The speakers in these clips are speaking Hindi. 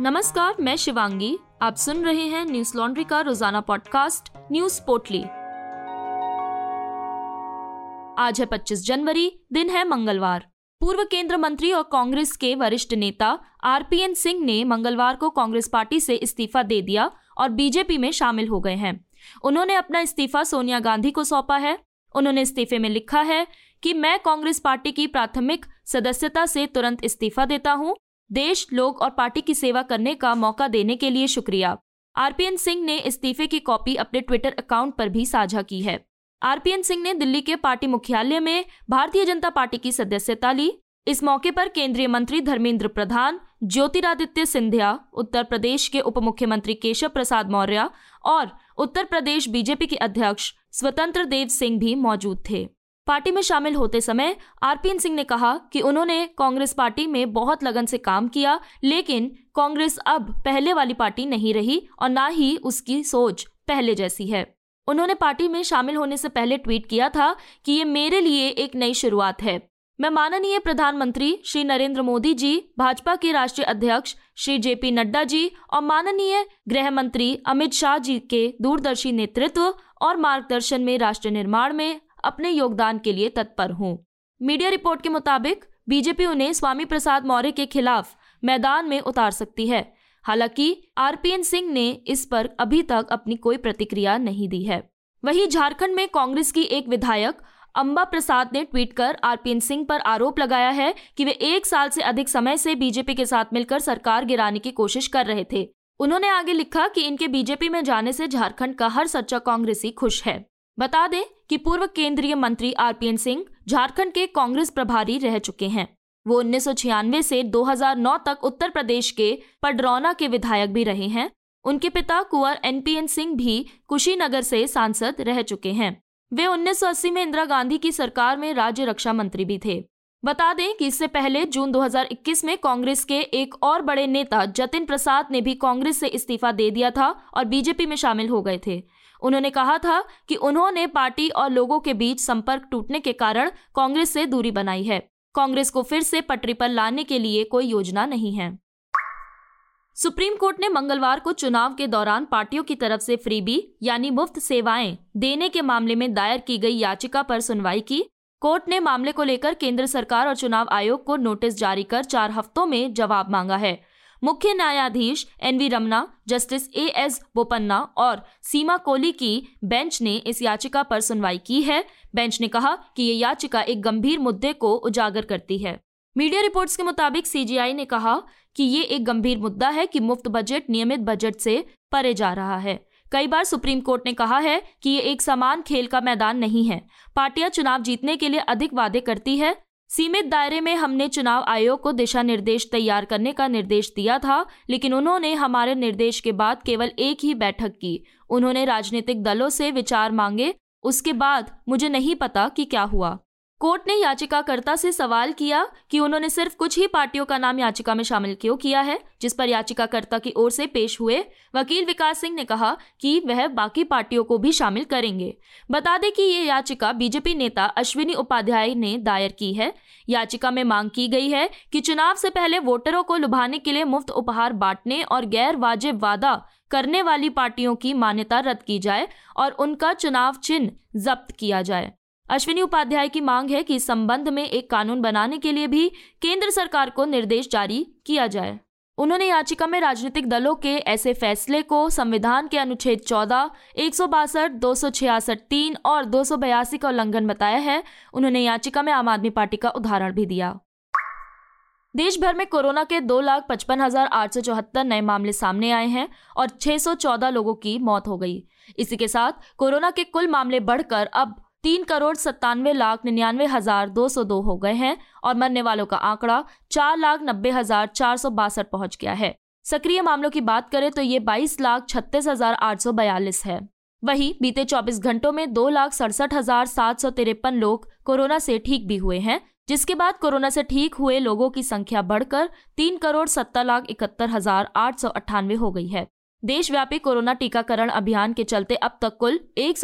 नमस्कार, मैं शिवांगी। आप सुन रहे हैं न्यूज़ लॉन्ड्री का रोज़ाना पॉडकास्ट, न्यूज़ पोटली आज है 25 जनवरी, दिन है मंगलवार। पूर्व केंद्र मंत्री और कांग्रेस के वरिष्ठ नेता आरपीएन सिंह ने मंगलवार को कांग्रेस पार्टी से इस्तीफा दे दिया और बीजेपी में शामिल हो गए हैं। उन्होंने अपना इस्तीफा सोनिया गांधी को सौंपा है। उन्होंने इस्तीफे में लिखा है कि मैं कांग्रेस पार्टी की प्राथमिक सदस्यता से तुरंत इस्तीफा देता हूँ देश, लोग और पार्टी की सेवा करने का मौका देने के लिए शुक्रिया। आरपीएन सिंह ने इस्तीफे की कॉपी अपने ट्विटर अकाउंट पर भी साझा की है। आरपीएन सिंह ने दिल्ली के पार्टी मुख्यालय में भारतीय जनता पार्टी की सदस्यता ली। इस मौके पर केंद्रीय मंत्री धर्मेंद्र प्रधान, ज्योतिरादित्य सिंधिया, उत्तर प्रदेश के उप मुख्यमंत्री केशव प्रसाद मौर्य और उत्तर प्रदेश बीजेपी के अध्यक्ष स्वतंत्र देव सिंह भी मौजूद थे। पार्टी में शामिल होते समय आरपीएन सिंह ने कहा कि उन्होंने कांग्रेस पार्टी में बहुत लगन से काम किया, लेकिन कांग्रेस अब पहले वाली पार्टी नहीं रही और ना ही उसकी सोच पहले जैसी है। उन्होंने पार्टी में शामिल होने से पहले ट्वीट किया था कि ये मेरे लिए एक नई शुरुआत है। मैं माननीय प्रधानमंत्री श्री नरेंद्र मोदी जी, भाजपा के राष्ट्रीय अध्यक्ष श्री जेपी नड्डा जी और माननीय गृह मंत्री अमित शाह जी के दूरदर्शी नेतृत्व और मार्गदर्शन में राष्ट्र निर्माण में अपने योगदान के लिए तत्पर हूँ। मीडिया रिपोर्ट के मुताबिक, बीजेपी उन्हें स्वामी प्रसाद मौर्य के खिलाफ मैदान में उतार सकती है। हालाँकि, आरपीएन सिंह ने इस पर अभी तक अपनी कोई प्रतिक्रिया नहीं दी है। वहीं झारखंड में कांग्रेस की एक विधायक, अंबा प्रसाद ने ट्वीट कर आरपीएन सिंह पर आरोप लगाया है कि वे एक साल से अधिक समय से बीजेपी के साथ मिलकर सरकार गिराने की कोशिश कर रहे थे। उन्होंने आगे लिखा कि इनके बीजेपी में जाने से झारखंड का हर सच्चा कांग्रेसी खुश है। बता दें कि पूर्व केंद्रीय मंत्री आरपीएन सिंह झारखंड के कांग्रेस प्रभारी रह चुके हैं। वो उन्नीस सौ छियानवे से 2009 तक उत्तर प्रदेश के पडरौना के विधायक भी रहे हैं। उनके पिता कुंवर एनपीएन सिंह भी कुशीनगर से सांसद रह चुके हैं। वे 1980 में इंदिरा गांधी की सरकार में राज्य रक्षा मंत्री भी थे। बता दें कि इससे पहले जून 2021 में कांग्रेस के एक और बड़े नेता जतिन प्रसाद ने भी कांग्रेस से इस्तीफा दे दिया था और बीजेपी में शामिल हो गए थे। उन्होंने कहा था कि उन्होंने पार्टी और लोगों के बीच संपर्क टूटने के कारण कांग्रेस से दूरी बनाई है। कांग्रेस को फिर से पटरी पर लाने के लिए कोई योजना नहीं है। सुप्रीम कोर्ट ने मंगलवार को चुनाव के दौरान पार्टियों की तरफ़ से फ्रीबी, यानी मुफ़्त सेवाएँ देने के मामले में दायर की गई याचिका पर सुनवाई की। कोर्ट ने मामले को लेकर केंद्र सरकार और चुनाव आयोग को नोटिस जारी कर चार हफ्तों में जवाब मांगा है। मुख्य न्यायाधीश N V Ramana, justice A S Bopanna और सीमा कोली की बेंच ने इस याचिका पर सुनवाई की है। बेंच ने कहा कि ये याचिका एक गंभीर मुद्दे को उजागर करती है। मीडिया रिपोर्ट्स के मुताबिक सीजीआई ने कहा कि ये एक गंभीर मुद्दा है कि मुफ़्त बजट, नियमित बजट से परे जा रहा है। कई बार सुप्रीम कोर्ट ने कहा है कि ये एक समान खेल का मैदान नहीं है। पार्टियाँ चुनाव जीतने के लिए अधिक वादे करती है सीमित दायरे में हमने चुनाव आयोग को दिशा निर्देश तैयार करने का निर्देश दिया था, लेकिन उन्होंने हमारे निर्देश के बाद केवल एक ही बैठक की। उन्होंने राजनीतिक दलों से विचार मांगे, उसके बाद मुझे नहीं पता कि क्या हुआ। कोर्ट ने याचिकाकर्ता से सवाल किया कि उन्होंने सिर्फ़ कुछ ही पार्टियों का नाम याचिका में शामिल क्यों किया है, जिस पर याचिकाकर्ता की ओर से पेश हुए। वकील विकास सिंह ने कहा कि वह बाकी पार्टियों को भी शामिल करेंगे। बता दें कि ये याचिका बीजेपी नेता अश्विनी उपाध्याय ने दायर की है। याचिका में मांग की गई है कि चुनाव से पहले वोटरों को लुभाने के लिए मुफ़्त उपहार बांटने और गैर वाजिब वादा करने वाली पार्टियों की मान्यता रद्द की जाए और उनका चुनाव चिन्ह जब्त किया जाए। अश्विनी उपाध्याय की मांग है कि इस संबंध में एक कानून बनाने के लिए भी केंद्र सरकार को निर्देश जारी किया जाए। उन्होंने याचिका में राजनीतिक दलों के ऐसे फैसले को संविधान के अनुच्छेद 14, एक सौ बासठ दो सौ छियासठ तीन और दो सौ बयासी का उल्लंघन बताया है। उन्होंने याचिका में आम आदमी पार्टी का उदाहरण भी दिया। देश भर में कोरोना के दो लाख पचपन हज़ार आठ सौ चौहत्तर नए मामले सामने आए हैं और 614 लोगों की मौत हो गई। इसी के साथ कोरोना के कुल मामले बढ़कर अब तीन करोड़ सत्तानवे लाख निन्यानवे हज़ार दो सौ दो हो गए हैं और मरने वालों का आंकड़ा चार लाख नब्बे हज़ार चार सौ बासठ पहुँच गया है। सक्रिय मामलों की बात करें तो ये बाईस लाख छत्तीस हज़ार आठ सौ बयालीस है। वहीं बीते 24 घंटों में दो लाख सड़सठ हज़ार सात सौ तिरपन लोग कोरोना से ठीक भी हुए हैं, जिसके बाद कोरोना से ठीक हुए लोगों की संख्या बढ़कर तीन करोड़ सत्तर लाख इकहत्तर हज़ार आठ सौ अट्ठानवे हो गई है। देशव्यापी कोरोना टीकाकरण अभियान के चलते अब तक कुल एक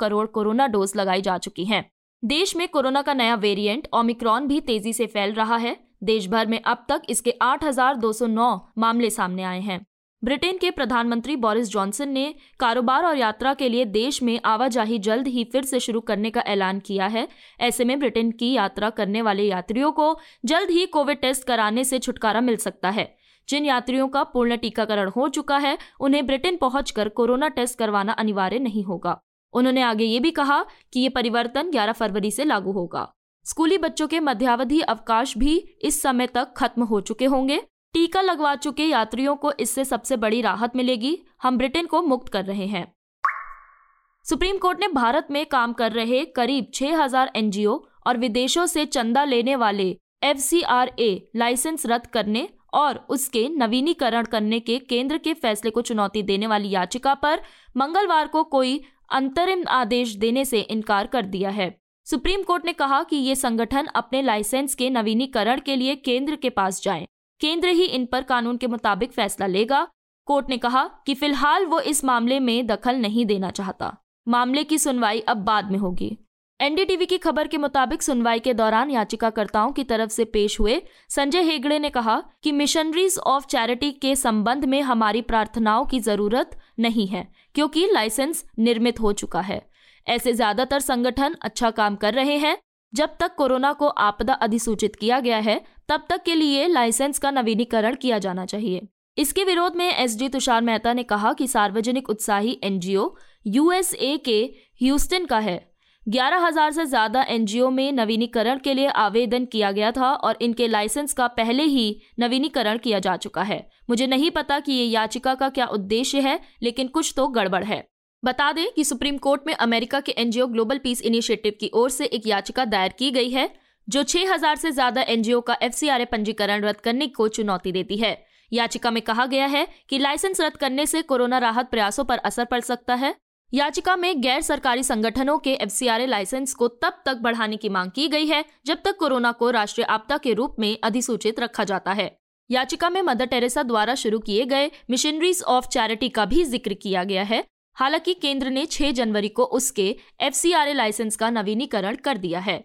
करोड़ कोरोना डोज लगाई जा चुकी हैं। देश में कोरोना का नया वेरिएंट ओमिक्रॉन भी तेज़ी से फैल रहा है। देश भर में अब तक इसके 8,209 मामले सामने आए हैं। ब्रिटेन के प्रधानमंत्री बोरिस जॉनसन ने कारोबार और यात्रा के लिए देश में आवाजाही जल्द ही फिर से शुरू करने का ऐलान किया है। ऐसे में ब्रिटेन की यात्रा करने वाले यात्रियों को जल्द ही कोविड टेस्ट कराने से छुटकारा मिल सकता है। जिन यात्रियों का पूर्ण टीकाकरण हो चुका है, उन्हें ब्रिटेन पहुंचकर कोरोना टेस्ट करवाना अनिवार्य नहीं होगा। उन्होंने आगे ये भी कहा कि ये परिवर्तन 11 फरवरी से लागू होगा। स्कूली बच्चों के मध्यावधि अवकाश भी इस समय तक खत्म हो चुके होंगे। टीका लगवा चुके यात्रियों को इससे सबसे बड़ी राहत मिलेगी। हम ब्रिटेन को मुक्त कर रहे हैं। सुप्रीम कोर्ट ने भारत में काम कर रहे करीब 6000 एनजीओ और विदेशों से चंदा लेने वाले एफसीआरए लाइसेंस रद्द करने और उसके नवीनीकरण करने के केंद्र के फैसले को चुनौती देने वाली याचिका पर मंगलवार को कोई अंतरिम आदेश देने से इनकार कर दिया है। सुप्रीम कोर्ट ने कहा कि ये संगठन अपने लाइसेंस के नवीनीकरण के लिए केंद्र के पास जाएँ। केंद्र ही इन पर कानून के मुताबिक फैसला लेगा। कोर्ट ने कहा कि फ़िलहाल वो इस मामले में दखल नहीं देना चाहता। मामले की सुनवाई अब बाद में होगी। एनडीटीवी की खबर के मुताबिक सुनवाई के दौरान याचिकाकर्ताओं की तरफ़ से पेश हुए संजय हेगड़े ने कहा कि मिशनरीज ऑफ़ चैरिटी के संबंध में हमारी प्रार्थनाओं की ज़रूरत नहीं है, क्योंकि लाइसेंस निर्मित हो चुका है। ऐसे ज़्यादातर संगठन अच्छा काम कर रहे हैं। जब तक कोरोना को आपदा अधिसूचित किया गया है, तब तक के लिए लाइसेंस का नवीनीकरण किया जाना चाहिए। इसके विरोध में एस डी तुषार मेहता ने कहा कि सार्वजनिक उत्साही एनजीओ यूएसए के, ह्यूस्टन का है। ग्यारह हज़ार से ज़्यादा एनजीओ में नवीनीकरण के लिए आवेदन किया गया था और इनके लाइसेंस का पहले ही नवीनीकरण किया जा चुका है। मुझे नहीं पता कि ये याचिका का क्या उद्देश्य है, लेकिन कुछ तो गड़बड़ है। बता दें कि सुप्रीम कोर्ट में अमेरिका के एनजीओ ग्लोबल पीस इनिशिएटिव की ओर से एक याचिका दायर की गई है, जो 6000 से ज़्यादा एनजीओ का एफसीआरए पंजीकरण रद्द करने को चुनौती देती है। याचिका में कहा गया है कि लाइसेंस रद्द करने से कोरोना राहत प्रयासों पर असर पड़ सकता है। याचिका में गैर सरकारी संगठनों के एफ़ लाइसेंस को तब तक बढ़ाने की मांग की गई है, जब तक कोरोना को राष्ट्रीय आपदा के रूप में अधिसूचित रखा जाता है। याचिका में मदर टेरेसा द्वारा शुरू किए गए मिशनरीज ऑफ़ चैरिटी का भी ज़िक्र किया गया है। हालाँकि केंद्र ने 6 जनवरी को उसके एफ़ लाइसेंस का नवीनीकरण कर दिया है।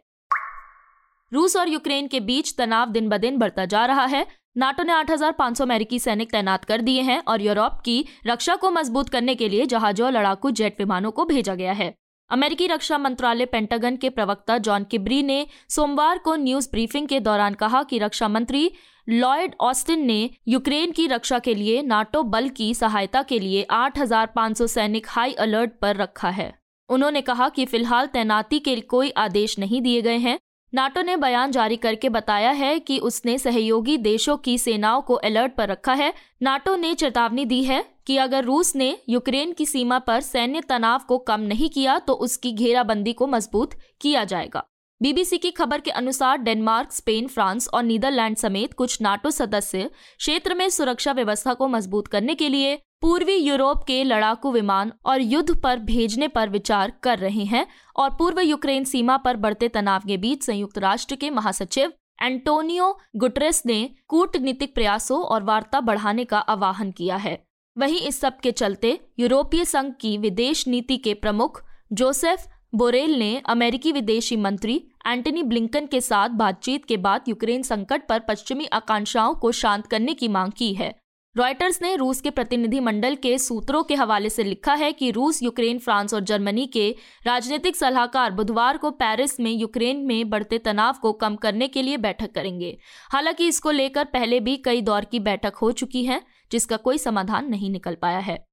रूस और यूक्रेन के बीच तनाव दिन ब दिन बढ़ता जा रहा है। नाटो ने 8,500 अमेरिकी सैनिक तैनात कर दिए हैं और यूरोप की रक्षा को मज़बूत करने के लिए जहाजों और लड़ाकू जेट विमानों को भेजा गया है। अमेरिकी रक्षा मंत्रालय पेंटागन के प्रवक्ता जॉन किब्री ने सोमवार को न्यूज़ ब्रीफिंग के दौरान कहा कि रक्षा मंत्री लॉयड ऑस्टिन ने यूक्रेन की रक्षा के लिए नाटो बल की सहायता के लिए 8,500 सैनिक हाई अलर्ट पर रखा है। उन्होंने कहा कि फ़िलहाल तैनाती के कोई आदेश नहीं दिए गए हैं। नाटो ने बयान जारी करके बताया है कि उसने सहयोगी देशों की सेनाओं को अलर्ट पर रखा है। नाटो ने चेतावनी दी है कि अगर रूस ने यूक्रेन की सीमा पर सैन्य तनाव को कम नहीं किया तो उसकी घेराबंदी को मज़बूत किया जाएगा। बीबीसी की खबर के अनुसार डेनमार्क, स्पेन, फ्रांस और नीदरलैंड समेत कुछ नाटो सदस्य क्षेत्र में सुरक्षा व्यवस्था को मज़बूत करने के लिए पूर्वी यूरोप के लड़ाकू विमान और युद्ध पर भेजने पर विचार कर रहे हैं और पूर्व यूक्रेन सीमा पर बढ़ते तनाव के बीच संयुक्त राष्ट्र के महासचिव एंटोनियो गुटरेस ने कूटनीतिक प्रयासों और वार्ता बढ़ाने का आह्वान किया है। वहीं इस सब के चलते यूरोपीय संघ की विदेश नीति के प्रमुख जोसेफ बोरेल ने अमेरिकी विदेशी मंत्री एंटनी ब्लिंकन के साथ बातचीत के बाद यूक्रेन संकट पर पश्चिमी आकांक्षाओं को शांत करने की मांग की है। रॉयटर्स ने रूस के प्रतिनिधि मंडल के सूत्रों के हवाले से लिखा है कि रूस, यूक्रेन, फ्रांस और जर्मनी के राजनीतिक सलाहकार बुधवार को पेरिस में यूक्रेन में बढ़ते तनाव को कम करने के लिए बैठक करेंगे। हालाँकि इसको लेकर पहले भी कई दौर की बैठक हो चुकी है, जिसका कोई समाधान नहीं निकल पाया है।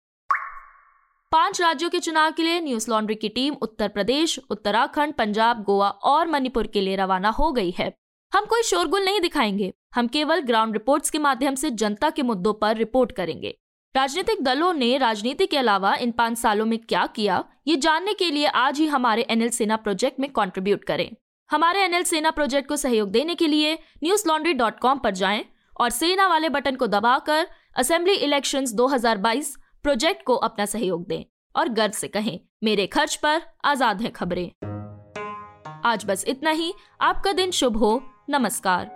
पाँच राज्यों के चुनाव के लिए न्यूज़ लॉन्ड्री की टीम उत्तर प्रदेश, उत्तराखंड, पंजाब, गोवा और मणिपुर के लिए रवाना हो गई है। हम कोई शोरगुल नहीं दिखाएँगे। हम केवल ग्राउंड रिपोर्ट्स के माध्यम से जनता के मुद्दों पर रिपोर्ट करेंगे। राजनीतिक दलों ने राजनीति के अलावा इन पाँच सालों में क्या किया, ये जानने के लिए आज ही हमारे एनएल सेना प्रोजेक्ट में कॉन्ट्रीब्यूट करें। हमारे एनएल सेना प्रोजेक्ट को सहयोग देने के लिए न्यूज़ लॉन्ड्री डॉट कॉम पर जाएँ और सेना वाले बटन को दबाकर असेंबली इलेक्शंस 2022 प्रोजेक्ट को अपना सहयोग दें और गर्व से कहें, मेरे खर्च पर आज़ाद है खबरें। आज बस इतना ही, आपका दिन शुभ हो, नमस्कार।